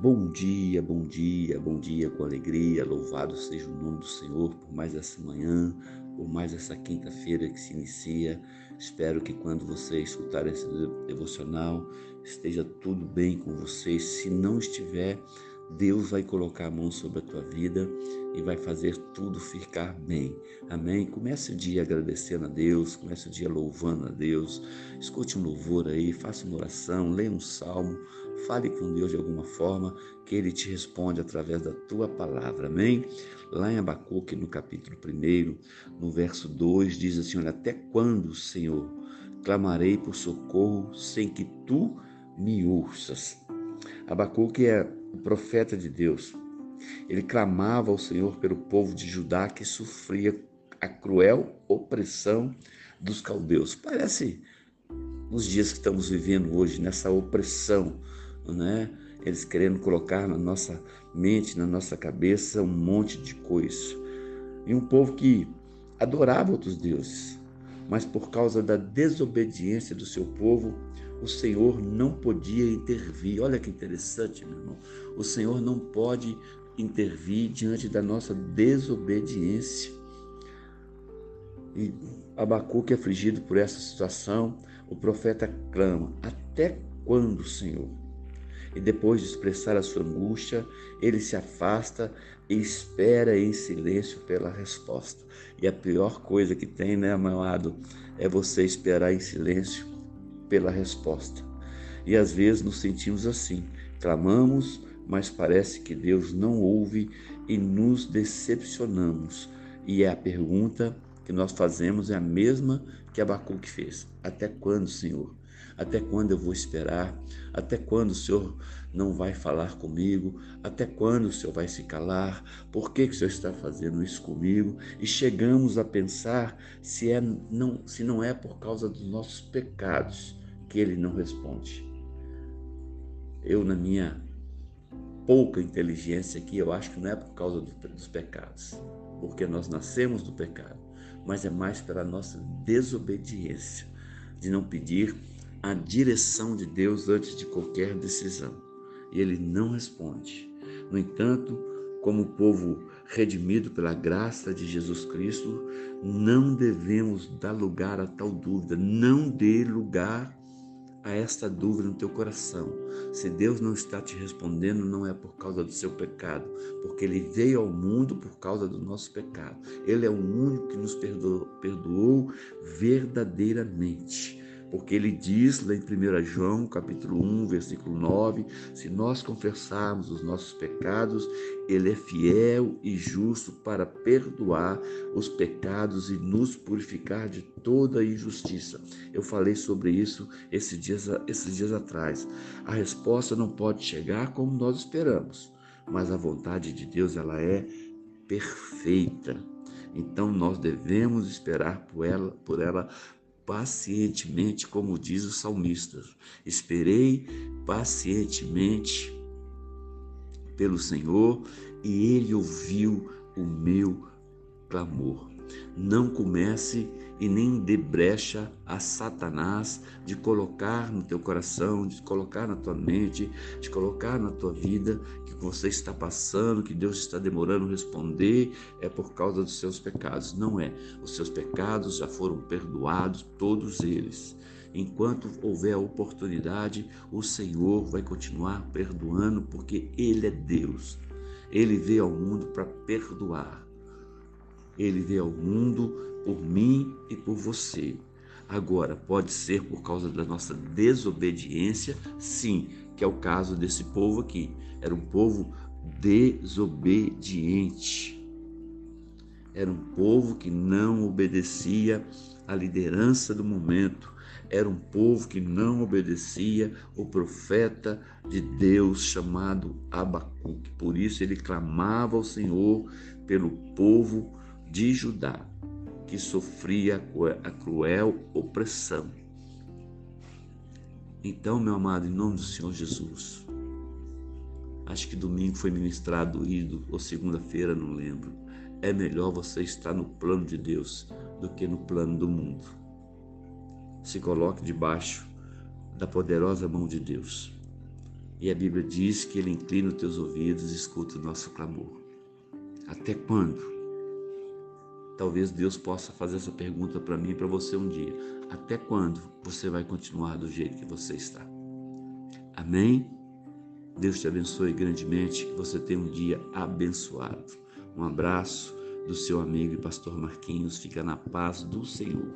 Bom dia, bom dia, bom dia com alegria. Louvado seja o nome do Senhor por mais essa manhã, por mais essa quinta-feira que se inicia. Espero que quando você escutar esse devocional esteja tudo bem com você. Se não estiver, Deus vai colocar a mão sobre a tua vida e vai fazer tudo ficar bem. Amém? Comece o dia agradecendo a Deus, comece o dia louvando a Deus. Escute um louvor aí, faça uma oração, leia um salmo, fale com Deus de alguma forma, que Ele te responde através da tua palavra. Amém? Lá em Abacuque, no capítulo 1, no verso 2, diz assim: Olha, até quando, Senhor, clamarei por socorro sem que tu me ouças? Abacuque é o profeta de Deus. Ele clamava ao Senhor pelo povo de Judá que sofria a cruel opressão dos caldeus. Parece nos dias que estamos vivendo hoje, nessa opressão, né? Eles querendo colocar na nossa mente, na nossa cabeça, um monte de coisa. E um povo que adorava outros deuses, mas por causa da desobediência do seu povo, o Senhor não podia intervir. Olha que interessante, meu irmão. O Senhor não pode intervir diante da nossa desobediência. E Abacuque, afligido por essa situação, o profeta clama: Até quando, Senhor? E depois de expressar a sua angústia, ele se afasta e espera em silêncio pela resposta. E a pior coisa que tem, né, amado, é você esperar em silêncio pela resposta. E às vezes nos sentimos assim, clamamos, mas parece que Deus não ouve e nos decepcionamos. E é a pergunta que nós fazemos é a mesma que Abacuque fez: Até quando, Senhor? Até quando eu vou esperar? Até quando o Senhor não vai falar comigo? Até quando o Senhor vai se calar? Por que, que o Senhor está fazendo isso comigo? E chegamos a pensar se, é, não, se não é por causa dos nossos pecados que Ele não responde. Eu, na minha pouca inteligência aqui, eu acho que não é por causa do, dos pecados, porque nós nascemos do pecado, mas é mais pela nossa desobediência de não pedir a direção de Deus antes de qualquer decisão. E ele não responde. No entanto, como povo redimido pela graça de Jesus Cristo, não devemos dar lugar a tal dúvida, não dê lugar a esta dúvida no teu coração. Se Deus não está te respondendo, não é por causa do seu pecado, porque Ele veio ao mundo por causa do nosso pecado. Ele é o único que nos perdoou, perdoou verdadeiramente porque ele diz lá em 1 João, capítulo 1, versículo 9, se nós confessarmos os nossos pecados, ele é fiel e justo para perdoar os pecados e nos purificar de toda injustiça. Eu falei sobre isso esses dias, esses dias atrás. A resposta não pode chegar como nós esperamos, mas a vontade de Deus ela é perfeita. Então nós devemos esperar por ela, por ela pacientemente, como diz o salmista. Esperei pacientemente pelo Senhor e ele ouviu o meu clamor. Não comece e nem dê brecha a Satanás de colocar no teu coração, de colocar na tua mente, de colocar na tua vida que você está passando, que Deus está demorando a responder, é por causa dos seus pecados. Não é. Os seus pecados já foram perdoados, todos eles. Enquanto houver oportunidade, o Senhor vai continuar perdoando, porque Ele é Deus. Ele veio ao mundo para perdoar. Ele veio ao mundo por mim e por você. Agora, pode ser por causa da nossa desobediência, sim, que é o caso desse povo aqui. Era um povo desobediente. Era um povo que não obedecia à liderança do momento. Era um povo que não obedecia o profeta de Deus chamado Abacuque. Por isso ele clamava ao Senhor pelo povo de Judá, que sofria a cruel opressão. Então, meu amado, em nome do Senhor Jesus, acho que domingo foi ministrado ido, ou segunda-feira, não lembro. É melhor você estar no plano de Deus do que no plano do mundo. Se coloque debaixo da poderosa mão de Deus. E a Bíblia diz que Ele inclina os teus ouvidos e escuta o nosso clamor. Até quando? Talvez Deus possa fazer essa pergunta para mim e para você um dia. Até quando você vai continuar do jeito que você está? Amém? Deus te abençoe grandemente, que você tenha um dia abençoado. Um abraço do seu amigo e pastor Marquinhos. Fica na paz do Senhor.